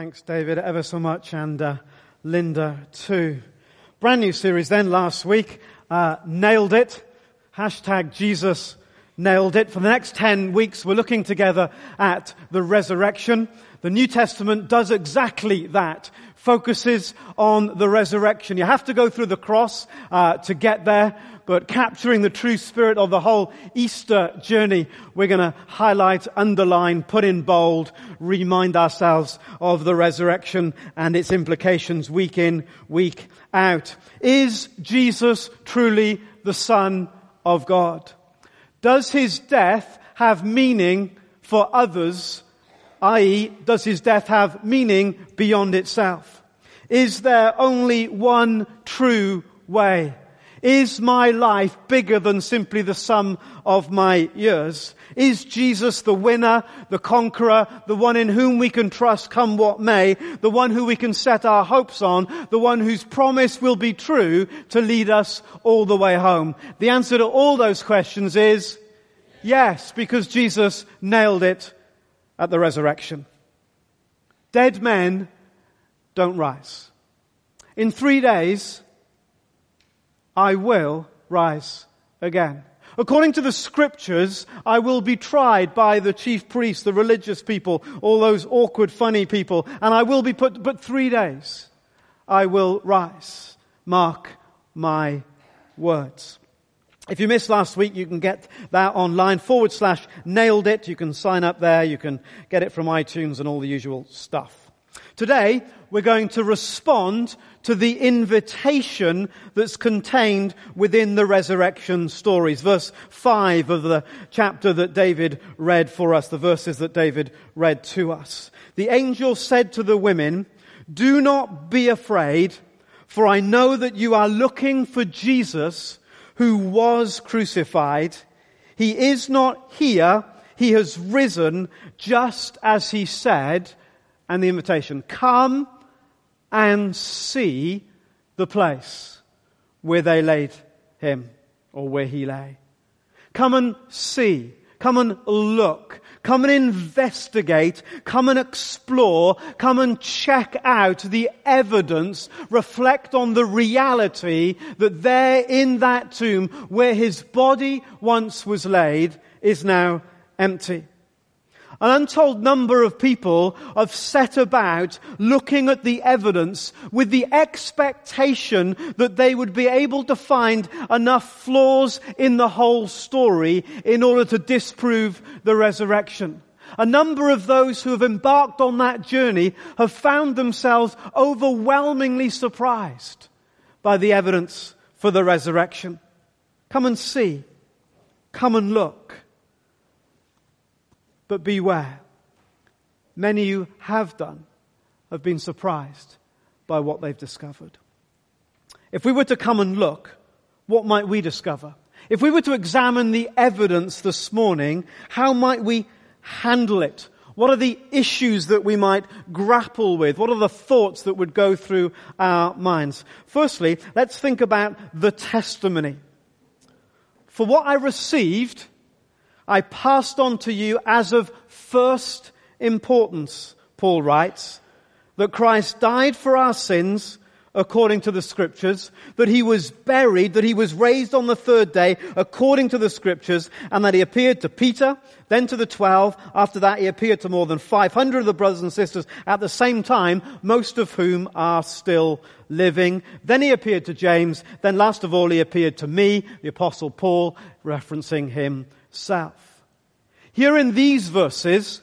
Thanks, David, ever so much, and uh, Linda too. Brand new series then last week. Uh, nailed it. Hashtag Jesus nailed it. For the next 10 weeks, we're looking together at the resurrection. The New Testament does exactly that. Focuses on the resurrection. You have to go through the cross uh, to get there, but capturing the true spirit of the whole Easter journey, we're going to highlight, underline, put in bold, remind ourselves of the resurrection and its implications week in, week out. Is Jesus truly the Son of God? Does his death have meaning for others? I.e., does his death have meaning beyond itself? Is there only one true way? Is my life bigger than simply the sum of my years? Is Jesus the winner, the conqueror, the one in whom we can trust come what may, the one who we can set our hopes on, the one whose promise will be true to lead us all the way home? The answer to all those questions is yes, because Jesus nailed it at the resurrection. Dead men don't rise. In three days, I will rise again. According to the scriptures, I will be tried by the chief priests, the religious people, all those awkward, funny people, and I will be put, but three days I will rise. Mark my words. If you missed last week, you can get that online forward slash nailed it. You can sign up there. You can get it from iTunes and all the usual stuff. Today, we're going to respond to the invitation that's contained within the resurrection stories. Verse 5 of the chapter that David read for us, the verses that David read to us. The angel said to the women, do not be afraid, for I know that you are looking for Jesus who was crucified. He is not here. He has risen just as he said and the invitation. Come and see the place where they laid him or where he lay. Come and see. Come and look. Come and investigate. Come and explore. Come and check out the evidence. Reflect on the reality that there in that tomb where his body once was laid is now empty. An untold number of people have set about looking at the evidence with the expectation that they would be able to find enough flaws in the whole story in order to disprove the resurrection. A number of those who have embarked on that journey have found themselves overwhelmingly surprised by the evidence for the resurrection. Come and see. Come and look. But beware. Many who have done have been surprised by what they've discovered. If we were to come and look, what might we discover? If we were to examine the evidence this morning, how might we handle it? What are the issues that we might grapple with? What are the thoughts that would go through our minds? Firstly, let's think about the testimony. For what I received, I passed on to you as of first importance, Paul writes, that Christ died for our sins according to the scriptures, that he was buried, that he was raised on the third day according to the scriptures, and that he appeared to Peter, then to the twelve. After that he appeared to more than 500 of the brothers and sisters at the same time, most of whom are still living. Then he appeared to James, then last of all he appeared to me, the apostle Paul, referencing him south. Here in these verses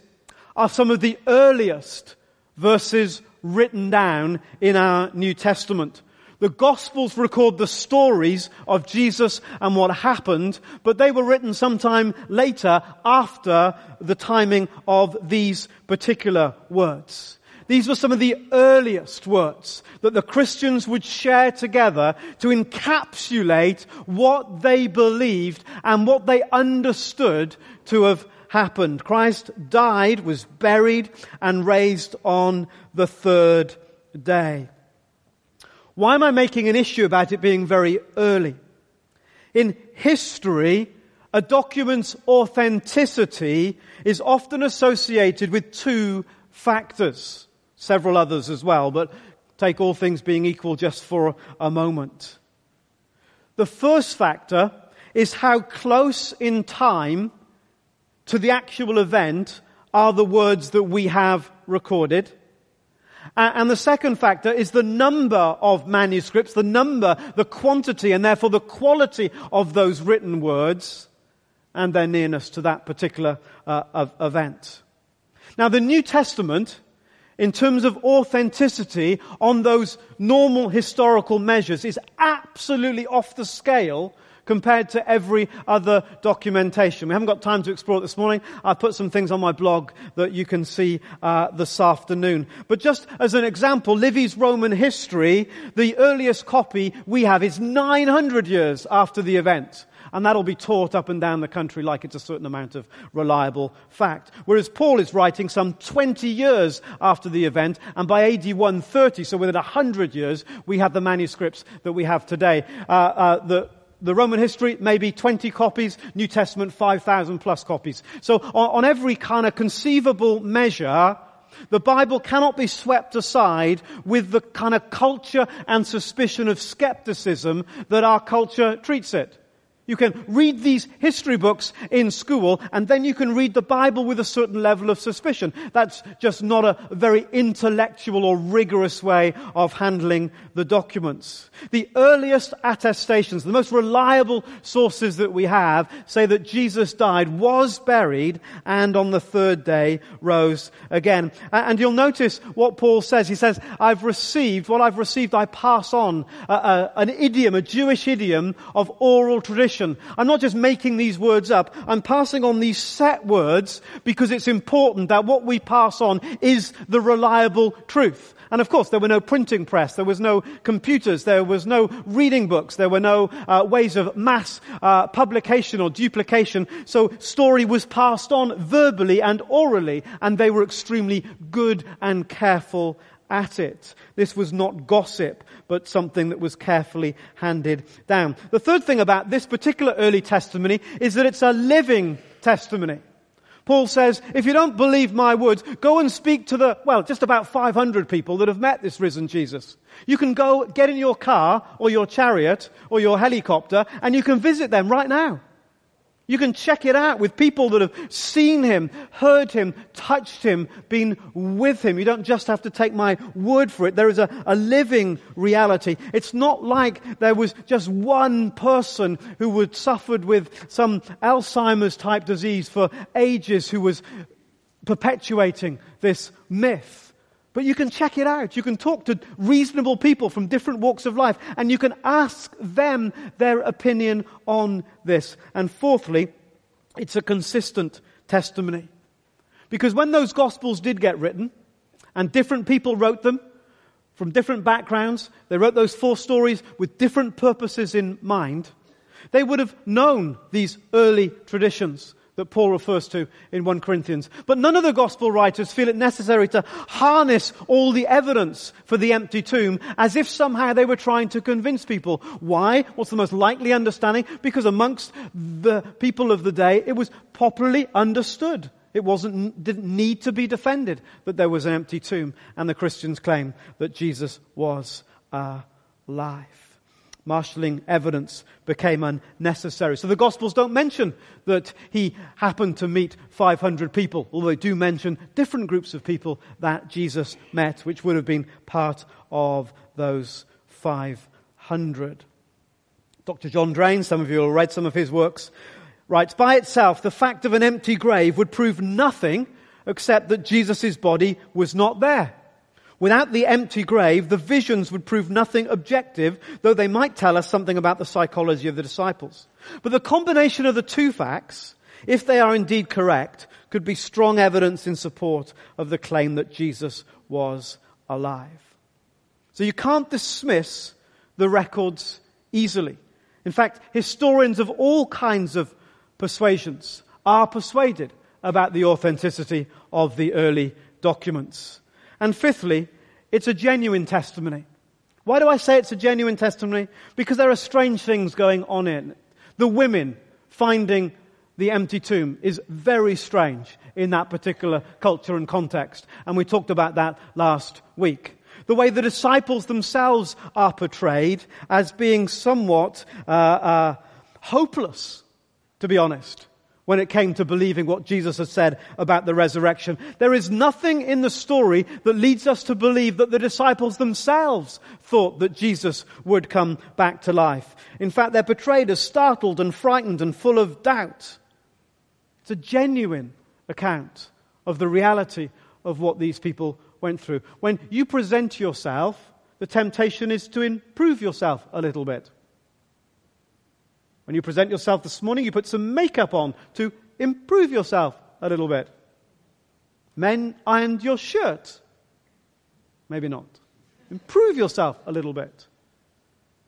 are some of the earliest verses written down in our New Testament. The Gospels record the stories of Jesus and what happened, but they were written sometime later after the timing of these particular words. These were some of the earliest words that the Christians would share together to encapsulate what they believed and what they understood to have happened. Christ died, was buried, and raised on the third day. Why am I making an issue about it being very early? In history, a document's authenticity is often associated with two factors. Several others as well, but take all things being equal just for a moment. The first factor is how close in time to the actual event are the words that we have recorded. And the second factor is the number of manuscripts, the number, the quantity, and therefore the quality of those written words and their nearness to that particular uh, event. Now the New Testament, in terms of authenticity on those normal historical measures, is absolutely off the scale compared to every other documentation. We haven't got time to explore it this morning. I've put some things on my blog that you can see uh, this afternoon. But just as an example, Livy's Roman history, the earliest copy we have is 900 years after the event. And that'll be taught up and down the country like it's a certain amount of reliable fact. Whereas Paul is writing some 20 years after the event, and by AD 130, so within 100 years, we have the manuscripts that we have today. Uh, uh, the, the Roman history, maybe 20 copies, New Testament, 5,000 plus copies. So on, on every kind of conceivable measure, the Bible cannot be swept aside with the kind of culture and suspicion of skepticism that our culture treats it. You can read these history books in school and then you can read the Bible with a certain level of suspicion. That's just not a very intellectual or rigorous way of handling the documents. The earliest attestations, the most reliable sources that we have say that Jesus died, was buried, and on the third day rose again. And you'll notice what Paul says. He says, I've received, what I've received I pass on, an idiom, a Jewish idiom of oral tradition tradition. I'm not just making these words up. I'm passing on these set words because it's important that what we pass on is the reliable truth. And of course, there were no printing press, there was no computers, there was no reading books, there were no uh, ways of mass uh, publication or duplication. So story was passed on verbally and orally, and they were extremely good and careful at it. This was not gossip, but something that was carefully handed down. The third thing about this particular early testimony is that it's a living testimony. Paul says, if you don't believe my words, go and speak to the, well, just about 500 people that have met this risen Jesus. You can go get in your car or your chariot or your helicopter and you can visit them right now. You can check it out with people that have seen him, heard him, touched him, been with him. You don't just have to take my word for it. There is a, a living reality. It's not like there was just one person who had suffered with some Alzheimer's type disease for ages who was perpetuating this myth. But you can check it out. You can talk to reasonable people from different walks of life and you can ask them their opinion on this. And fourthly, it's a consistent testimony. Because when those gospels did get written and different people wrote them from different backgrounds, they wrote those four stories with different purposes in mind. They would have known these early traditions that Paul refers to in 1 Corinthians. But none of the gospel writers feel it necessary to harness all the evidence for the empty tomb as if somehow they were trying to convince people. Why? What's the most likely understanding? Because amongst the people of the day, it was popularly understood. It wasn't, didn't need to be defended that there was an empty tomb and the Christians claim that Jesus was alive marshalling evidence became unnecessary. So the Gospels don't mention that he happened to meet 500 people, although they do mention different groups of people that Jesus met, which would have been part of those 500. Dr. John Drane, some of you will read some of his works, writes, by itself, the fact of an empty grave would prove nothing except that Jesus' body was not there. Without the empty grave, the visions would prove nothing objective, though they might tell us something about the psychology of the disciples. But the combination of the two facts, if they are indeed correct, could be strong evidence in support of the claim that Jesus was alive. So you can't dismiss the records easily. In fact, historians of all kinds of persuasions are persuaded about the authenticity of the early documents. And fifthly, it's a genuine testimony. Why do I say it's a genuine testimony? Because there are strange things going on in it. The women finding the empty tomb is very strange in that particular culture and context. And we talked about that last week. The way the disciples themselves are portrayed as being somewhat uh, uh, hopeless, to be honest, when it came to believing what Jesus had said about the resurrection. There is nothing in the story that leads us to believe that the disciples themselves thought that Jesus would come back to life. In fact, they're portrayed as startled and frightened and full of doubt. It's a genuine account of the reality of what these people went through. When you present yourself, the temptation is to improve yourself a little bit. When you present yourself this morning, you put some makeup on to improve yourself a little bit. Men ironed your shirt. Maybe not. Improve yourself a little bit.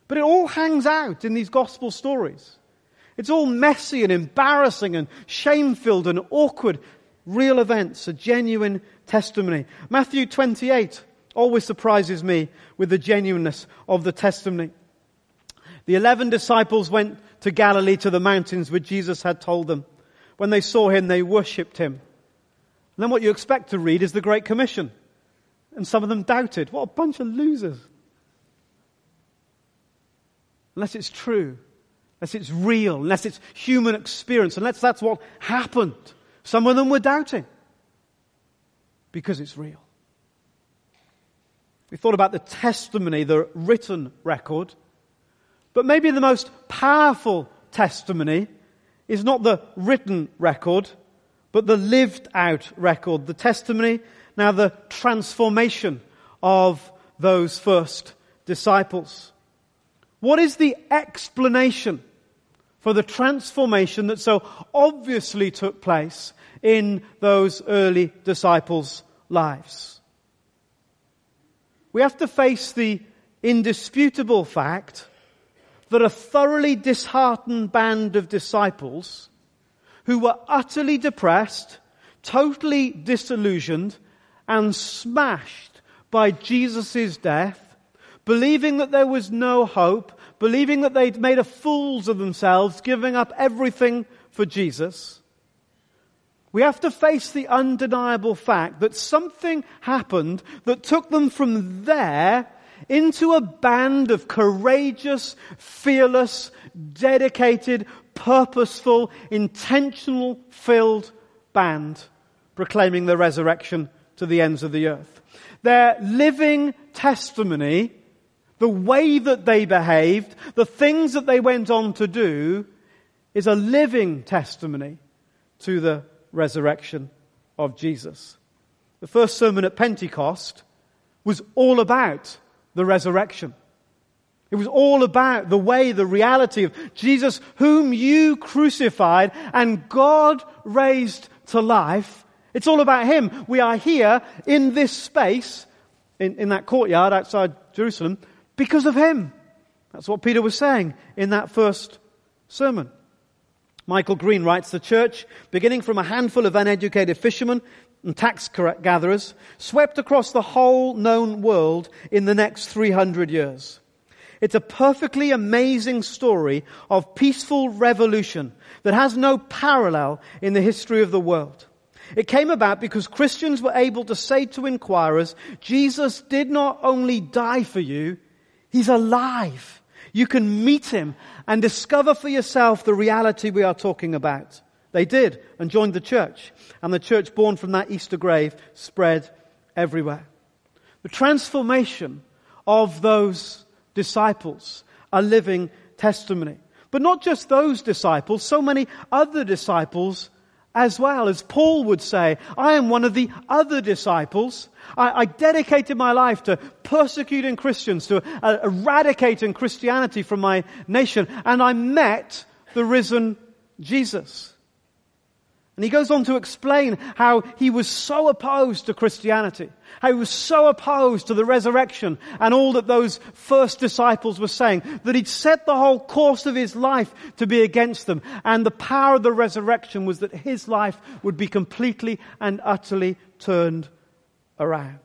But it all hangs out in these gospel stories. It's all messy and embarrassing and shame filled and awkward. Real events, a genuine testimony. Matthew 28 always surprises me with the genuineness of the testimony. The eleven disciples went to Galilee to the mountains where Jesus had told them. When they saw him, they worshipped him. And then what you expect to read is the Great Commission. And some of them doubted. What a bunch of losers. Unless it's true unless it's real, unless it's human experience, unless that's what happened. Some of them were doubting because it's real. We thought about the testimony, the written record, but maybe the most powerful testimony is not the written record, but the lived out record, the testimony, now the transformation of those first disciples. What is the explanation for the transformation that so obviously took place in those early disciples' lives. We have to face the indisputable fact that a thoroughly disheartened band of disciples who were utterly depressed, totally disillusioned, and smashed by Jesus' death, believing that there was no hope, believing that they'd made a fools of themselves, giving up everything for Jesus, we have to face the undeniable fact that something happened that took them from there into a band of courageous, fearless, dedicated, purposeful, intentional filled band proclaiming the resurrection to the ends of the earth. Their living testimony the way that they behaved, the things that they went on to do, is a living testimony to the resurrection of Jesus. The first sermon at Pentecost was all about the resurrection. It was all about the way, the reality of Jesus, whom you crucified and God raised to life. It's all about Him. We are here in this space, in, in that courtyard outside Jerusalem, because of him. That's what Peter was saying in that first sermon. Michael Green writes the church, beginning from a handful of uneducated fishermen and tax gatherers, swept across the whole known world in the next 300 years. It's a perfectly amazing story of peaceful revolution that has no parallel in the history of the world. It came about because Christians were able to say to inquirers, Jesus did not only die for you, He's alive. You can meet him and discover for yourself the reality we are talking about. They did and joined the church. And the church born from that Easter grave spread everywhere. The transformation of those disciples, a living testimony. But not just those disciples, so many other disciples as well. As Paul would say, I am one of the other disciples. I, I dedicated my life to persecuting Christians, to uh, eradicating Christianity from my nation, and I met the risen Jesus. And he goes on to explain how he was so opposed to Christianity, how he was so opposed to the resurrection and all that those first disciples were saying, that he'd set the whole course of his life to be against them. And the power of the resurrection was that his life would be completely and utterly turned around.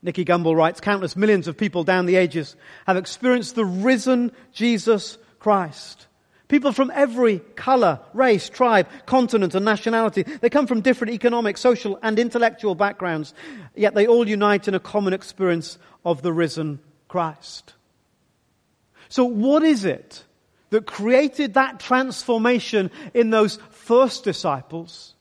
Nicky Gumbel writes, countless millions of people down the ages have experienced the risen Jesus Christ. People from every color, race, tribe, continent, and nationality. They come from different economic, social, and intellectual backgrounds, yet they all unite in a common experience of the risen Christ. So what is it that created that transformation in those first disciples?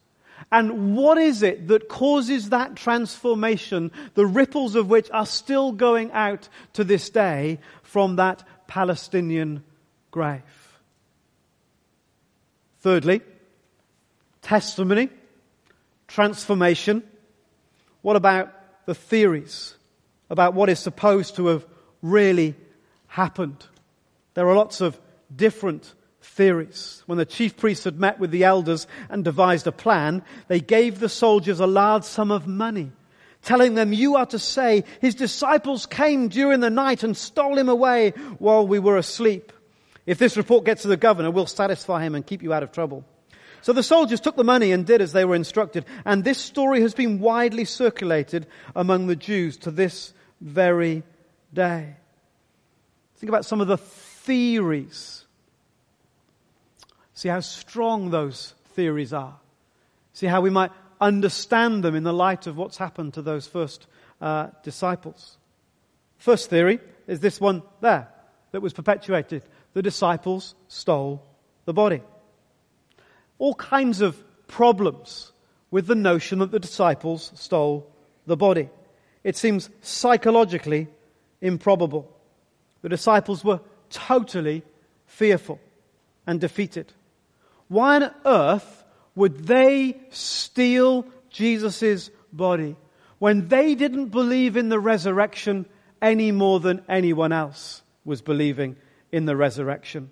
And what is it that causes that transformation, the ripples of which are still going out to this day from that Palestinian grave? Thirdly, testimony, transformation. What about the theories about what is supposed to have really happened? There are lots of different theories. When the chief priests had met with the elders and devised a plan, they gave the soldiers a large sum of money, telling them, you are to say, his disciples came during the night and stole him away while we were asleep. If this report gets to the governor, we'll satisfy him and keep you out of trouble. So the soldiers took the money and did as they were instructed. And this story has been widely circulated among the Jews to this very day. Think about some of the theories. See how strong those theories are. See how we might understand them in the light of what's happened to those first uh, disciples. First theory is this one there that was perpetuated the disciples stole the body. All kinds of problems with the notion that the disciples stole the body. It seems psychologically improbable. The disciples were totally fearful and defeated. Why on earth would they steal Jesus' body when they didn't believe in the resurrection any more than anyone else was believing in the resurrection.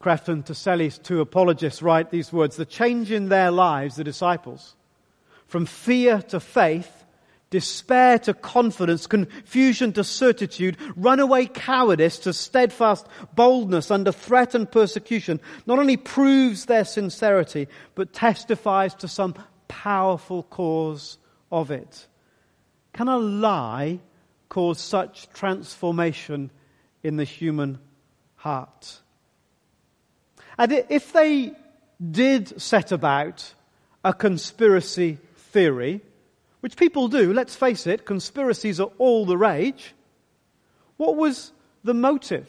Kreeft and Tacelli, two apologists, write these words The change in their lives, the disciples, from fear to faith, despair to confidence, confusion to certitude, runaway cowardice to steadfast boldness under threat and persecution, not only proves their sincerity, but testifies to some powerful cause of it. Can a lie cause such transformation in the human heart. And if they did set about a conspiracy theory, which people do, let's face it, conspiracies are all the rage, what was the motive?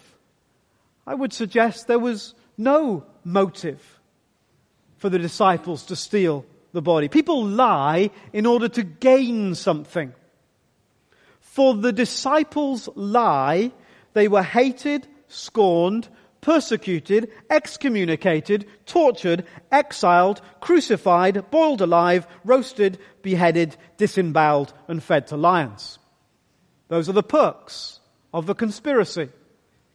I would suggest there was no motive for the disciples to steal the body. People lie in order to gain something. For the disciples lie, they were hated, scorned, persecuted, excommunicated, tortured, exiled, crucified, boiled alive, roasted, beheaded, disemboweled, and fed to lions. Those are the perks of the conspiracy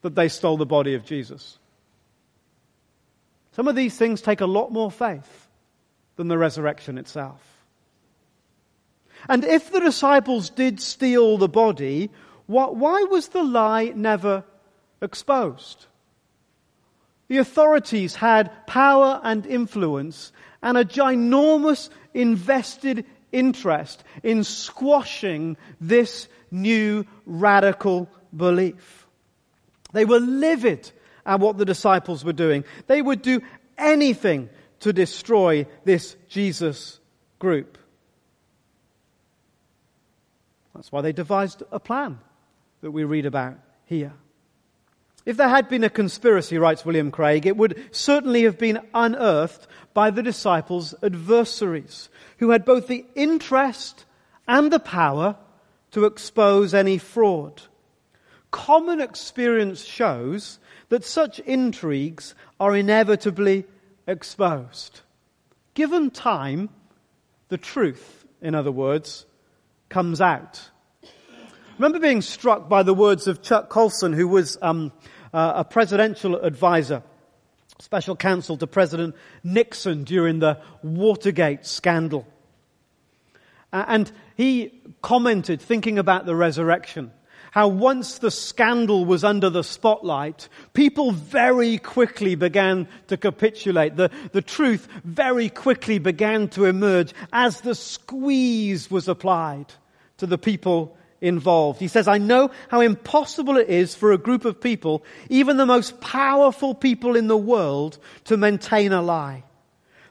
that they stole the body of Jesus. Some of these things take a lot more faith than the resurrection itself. And if the disciples did steal the body, why was the lie never exposed? The authorities had power and influence and a ginormous invested interest in squashing this new radical belief. They were livid at what the disciples were doing. They would do anything to destroy this Jesus group. That's why they devised a plan that we read about here. If there had been a conspiracy, writes William Craig, it would certainly have been unearthed by the disciples' adversaries, who had both the interest and the power to expose any fraud. Common experience shows that such intrigues are inevitably exposed. Given time, the truth, in other words, comes out. remember being struck by the words of Chuck Colson, who was um, uh, a presidential advisor, special counsel to President Nixon during the Watergate scandal. Uh, and he commented, thinking about the resurrection, how once the scandal was under the spotlight, people very quickly began to capitulate. The, the truth very quickly began to emerge as the squeeze was applied to the people involved. He says, I know how impossible it is for a group of people, even the most powerful people in the world, to maintain a lie.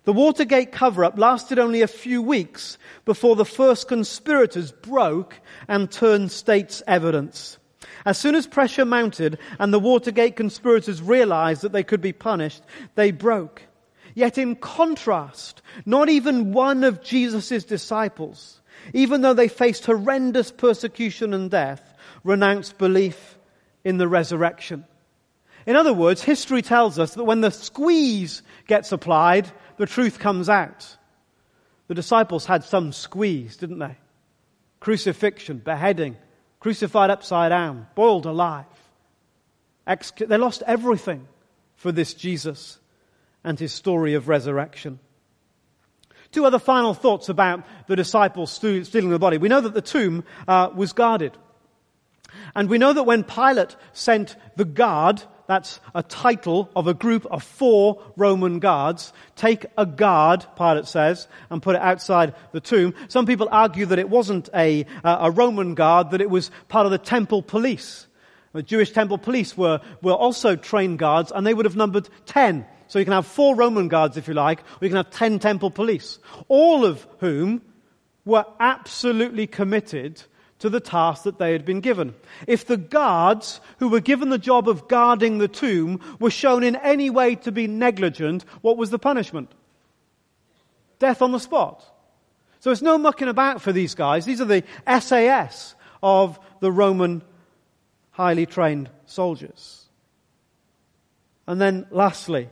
The Watergate cover-up lasted only a few weeks before the first conspirators broke and turned state's evidence. As soon as pressure mounted and the Watergate conspirators realized that they could be punished, they broke. Yet in contrast, not even one of Jesus' disciples, even though they faced horrendous persecution and death, renounced belief in the resurrection. In other words, history tells us that when the squeeze gets applied, the truth comes out. The disciples had some squeeze, didn't they? Crucifixion, beheading, crucified upside down, boiled alive. they lost everything for this Jesus and his story of resurrection. Two other final thoughts about the disciples stealing the body. We know that the tomb uh, was guarded. And we know that when Pilate sent the guard that's a title of a group of four Roman guards. Take a guard, Pilate says, and put it outside the tomb. Some people argue that it wasn't a, uh, a Roman guard, that it was part of the temple police. The Jewish temple police were, were also trained guards, and they would have numbered ten. So you can have four Roman guards, if you like, or you can have ten temple police. All of whom were absolutely committed to the task that they had been given. If the guards who were given the job of guarding the tomb were shown in any way to be negligent, what was the punishment? Death on the spot. So it's no mucking about for these guys. These are the SAS of the Roman highly trained soldiers. And then lastly,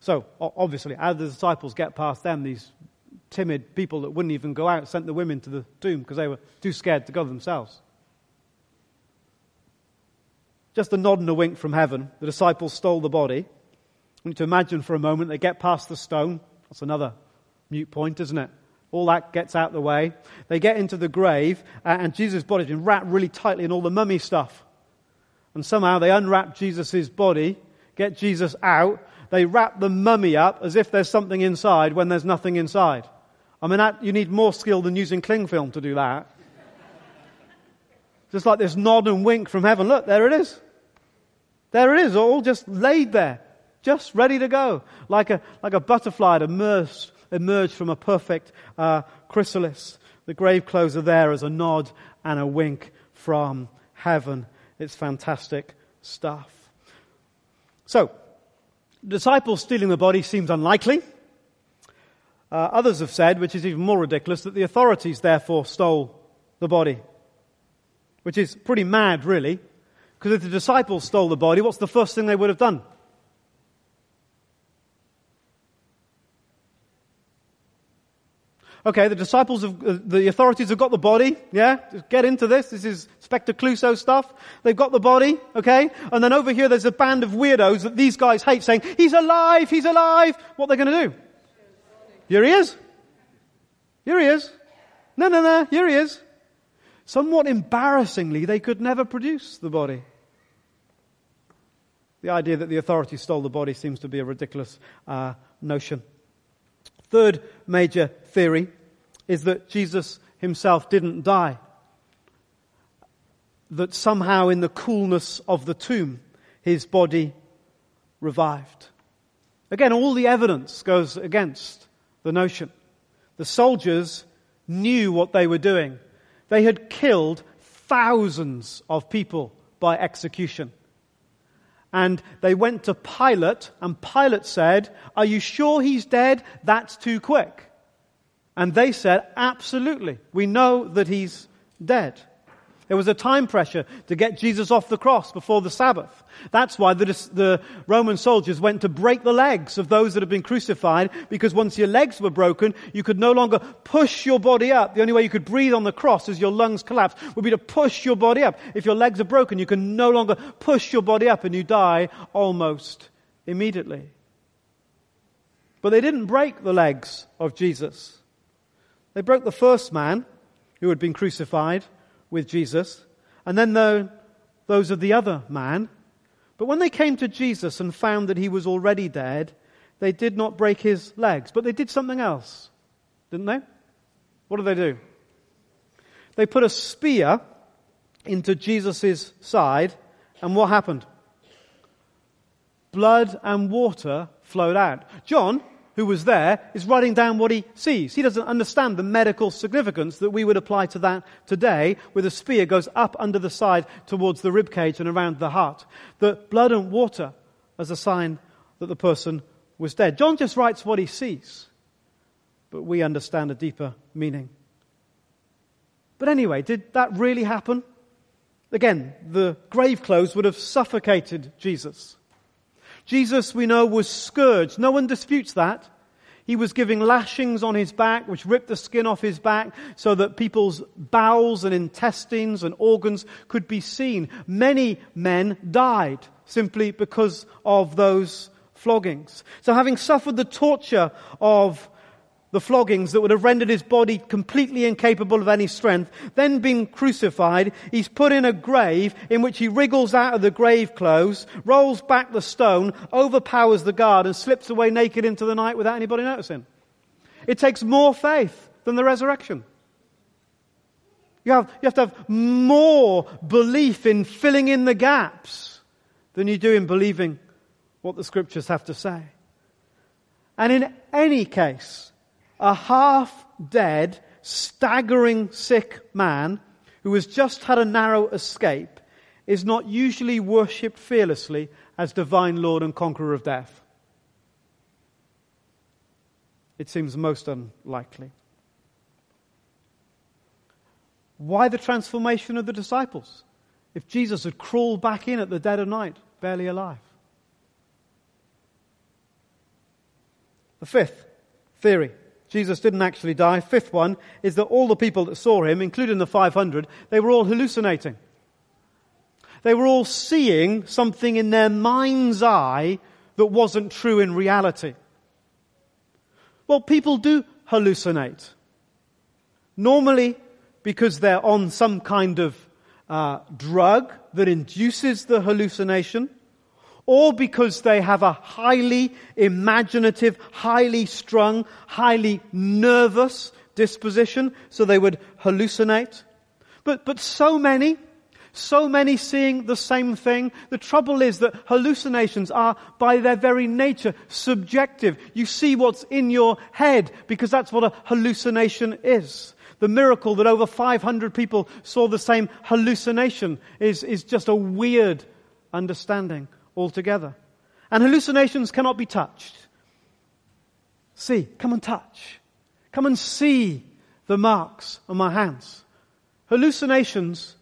so obviously, how did the disciples get past them, these timid people that wouldn't even go out sent the women to the tomb because they were too scared to go themselves. Just a nod and a wink from heaven. The disciples stole the body. I need to imagine for a moment they get past the stone. That's another mute point, isn't it? All that gets out of the way. They get into the grave, uh, and Jesus' body's been wrapped really tightly in all the mummy stuff. And somehow they unwrap Jesus' body, get Jesus out, they wrap the mummy up as if there's something inside when there's nothing inside. I mean, that, you need more skill than using cling film to do that. just like this nod and wink from heaven. Look, there it is. There it is, all just laid there, just ready to go, like a, like a butterfly had emerged, emerged from a perfect uh, chrysalis. The grave clothes are there as a nod and a wink from heaven. It's fantastic stuff. So, disciples stealing the body seems unlikely. Uh, others have said, which is even more ridiculous, that the authorities therefore stole the body. Which is pretty mad, really. Because if the disciples stole the body, what's the first thing they would have done? Okay, the disciples of, uh, the authorities have got the body, yeah? Just get into this. This is Spectre Clouseau stuff. They've got the body, okay? And then over here there's a band of weirdos that these guys hate saying, he's alive, he's alive. What are they going to do? Here he is. Here he is. No, no, no. Here he is. Somewhat embarrassingly, they could never produce the body. The idea that the authorities stole the body seems to be a ridiculous uh, notion. Third major theory is that Jesus himself didn't die. That somehow in the coolness of the tomb, his body revived. Again, all the evidence goes against the notion. The soldiers knew what they were doing. They had killed thousands of people by execution. And they went to Pilate, and Pilate said, Are you sure he's dead? That's too quick. And they said, Absolutely. We know that he's dead. There was a time pressure to get Jesus off the cross before the Sabbath. That's why the, the, Roman soldiers went to break the legs of those that had been crucified, because once your legs were broken, you could no longer push your body up. The only way you could breathe on the cross as your lungs collapsed would be to push your body up. If your legs are broken, you can no longer push your body up and you die almost immediately. But they didn't break the legs of Jesus. They broke the first man who had been crucified with Jesus, and then the, those of the other man. But when they came to Jesus and found that he was already dead, they did not break his legs, but they did something else, didn't they? What did they do? They put a spear into Jesus' side, and what happened? Blood and water flowed out. John, who was there, is writing down what he sees. He doesn't understand the medical significance that we would apply to that today, where the spear goes up under the side towards the rib cage and around the heart. The blood and water as a sign that the person was dead. John just writes what he sees, but we understand a deeper meaning. But anyway, did that really happen? Again, the grave clothes would have suffocated Jesus. Jesus, we know, was scourged. No one disputes that. He was giving lashings on his back, which ripped the skin off his back so that people's bowels and intestines and organs could be seen. Many men died simply because of those floggings. So having suffered the torture of the floggings that would have rendered his body completely incapable of any strength, then being crucified, he's put in a grave in which he wriggles out of the grave clothes, rolls back the stone, overpowers the guard, and slips away naked into the night without anybody noticing. It takes more faith than the resurrection. You have, you have to have more belief in filling in the gaps than you do in believing what the scriptures have to say. And in any case, a half dead, staggering sick man who has just had a narrow escape is not usually worshipped fearlessly as divine Lord and conqueror of death. It seems most unlikely. Why the transformation of the disciples? If Jesus had crawled back in at the dead of night, barely alive. The fifth theory Jesus didn't actually die. Fifth one is that all the people that saw him, including the 500, they were all hallucinating. They were all seeing something in their mind's eye that wasn't true in reality. Well, people do hallucinate. Normally because they're on some kind of uh, drug that induces the hallucination or because they have a highly imaginative, highly strung, highly nervous disposition, so they would hallucinate. But, but so many, so many seeing the same thing. The trouble is that hallucinations are, by their very nature, subjective. You see what's in your head because that's what a hallucination is. The miracle that over 500 people saw the same hallucination is, is just a weird understanding altogether. And hallucinations cannot be touched. See, come and touch. Come and see the marks on my hands. Hallucinations,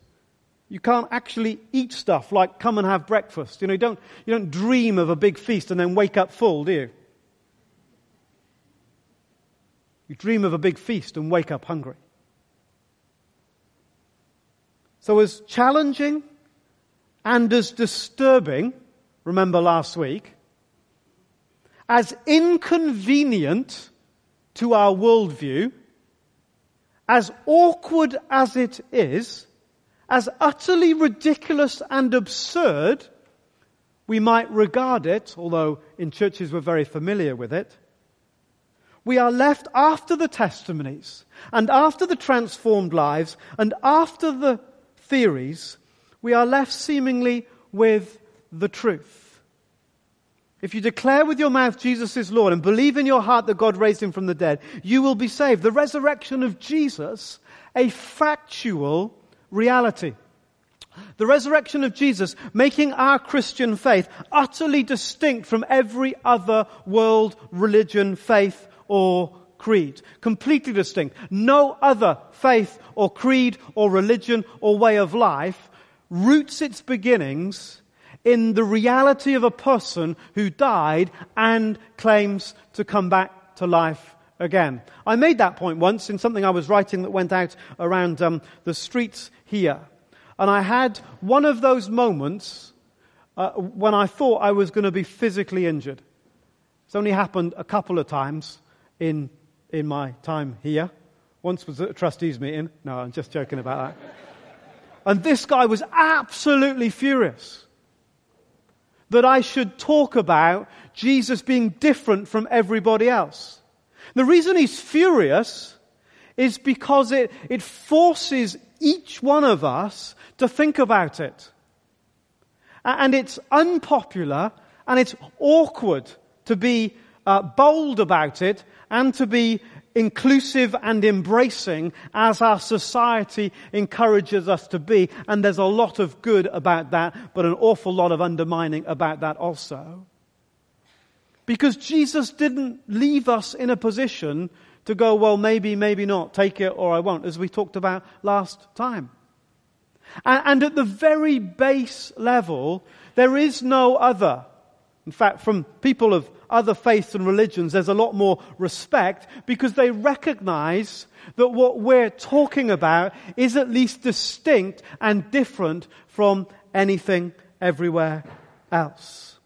you can't actually eat stuff like come and have breakfast. You know, you don't, you don't dream of a big feast and then wake up full, do you? You dream of a big feast and wake up hungry. So as challenging and as disturbing remember last week, as inconvenient to our worldview, as awkward as it is, as utterly ridiculous and absurd, we might regard it, although in churches we're very familiar with it, we are left after the testimonies and after the transformed lives and after the theories, we are left seemingly with the truth. If you declare with your mouth Jesus is Lord and believe in your heart that God raised him from the dead, you will be saved. The resurrection of Jesus, a factual reality. The resurrection of Jesus making our Christian faith utterly distinct from every other world religion, faith, or creed. Completely distinct. No other faith or creed or religion or way of life roots its beginnings in the reality of a person who died and claims to come back to life again. I made that point once in something I was writing that went out around um, the streets here. And I had one of those moments uh, when I thought I was going to be physically injured. It's only happened a couple of times in, in my time here. Once was at a trustees meeting. No, I'm just joking about that. and this guy was absolutely furious that I should talk about Jesus being different from everybody else. The reason he's furious is because it, it forces each one of us to think about it. And it's unpopular and it's awkward to be uh, bold about it and to be inclusive and embracing as our society encourages us to be. And there's a lot of good about that, but an awful lot of undermining about that also. Because Jesus didn't leave us in a position to go, well, maybe, maybe not, take it or I won't, as we talked about last time. And, and at the very base level, there is no other. In fact, from people of other faiths and religions, there's a lot more respect because they recognize that what we're talking about is at least distinct and different from anything everywhere else.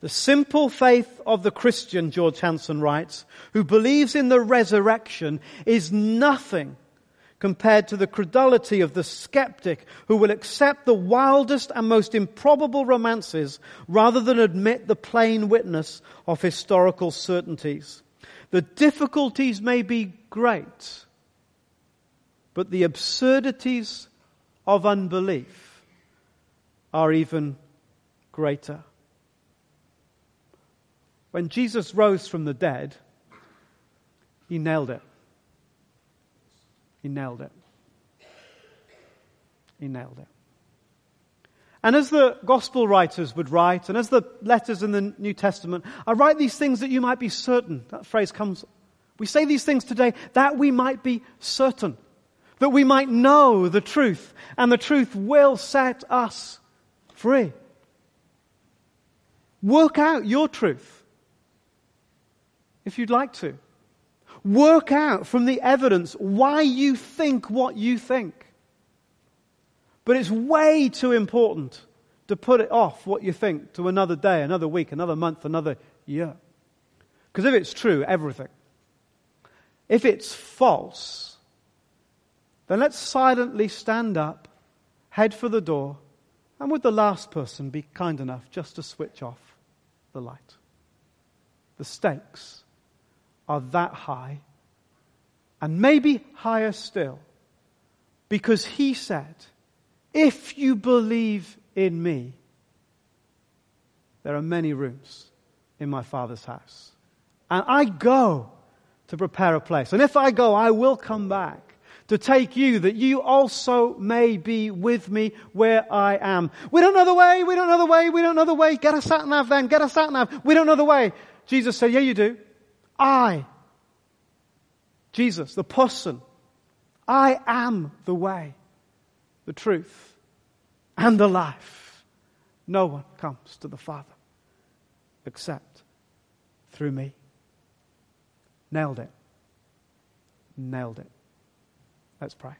The simple faith of the Christian, George Hansen writes, who believes in the resurrection is nothing compared to the credulity of the skeptic who will accept the wildest and most improbable romances rather than admit the plain witness of historical certainties. The difficulties may be great, but the absurdities of unbelief are even greater. When Jesus rose from the dead, he nailed it. He nailed it. He nailed it. And as the gospel writers would write, and as the letters in the New Testament, I write these things that you might be certain. That phrase comes. We say these things today that we might be certain. That we might know the truth, and the truth will set us free. Work out your truth if you'd like to. Work out from the evidence why you think what you think. But it's way too important to put it off what you think to another day, another week, another month, another year. Because if it's true, everything. If it's false, then let's silently stand up, head for the door, and would the last person be kind enough just to switch off the light? The stakes are that high, and maybe higher still, because he said, If you believe in me, there are many rooms in my Father's house. And I go to prepare a place. And if I go, I will come back to take you that you also may be with me where I am. We don't know the way, we don't know the way, we don't know the way. Get a sat nav then, get a sat nav. We don't know the way. Jesus said, Yeah, you do. I, Jesus, the person, I am the way, the truth, and the life. No one comes to the Father except through me. Nailed it. Nailed it. Let's pray.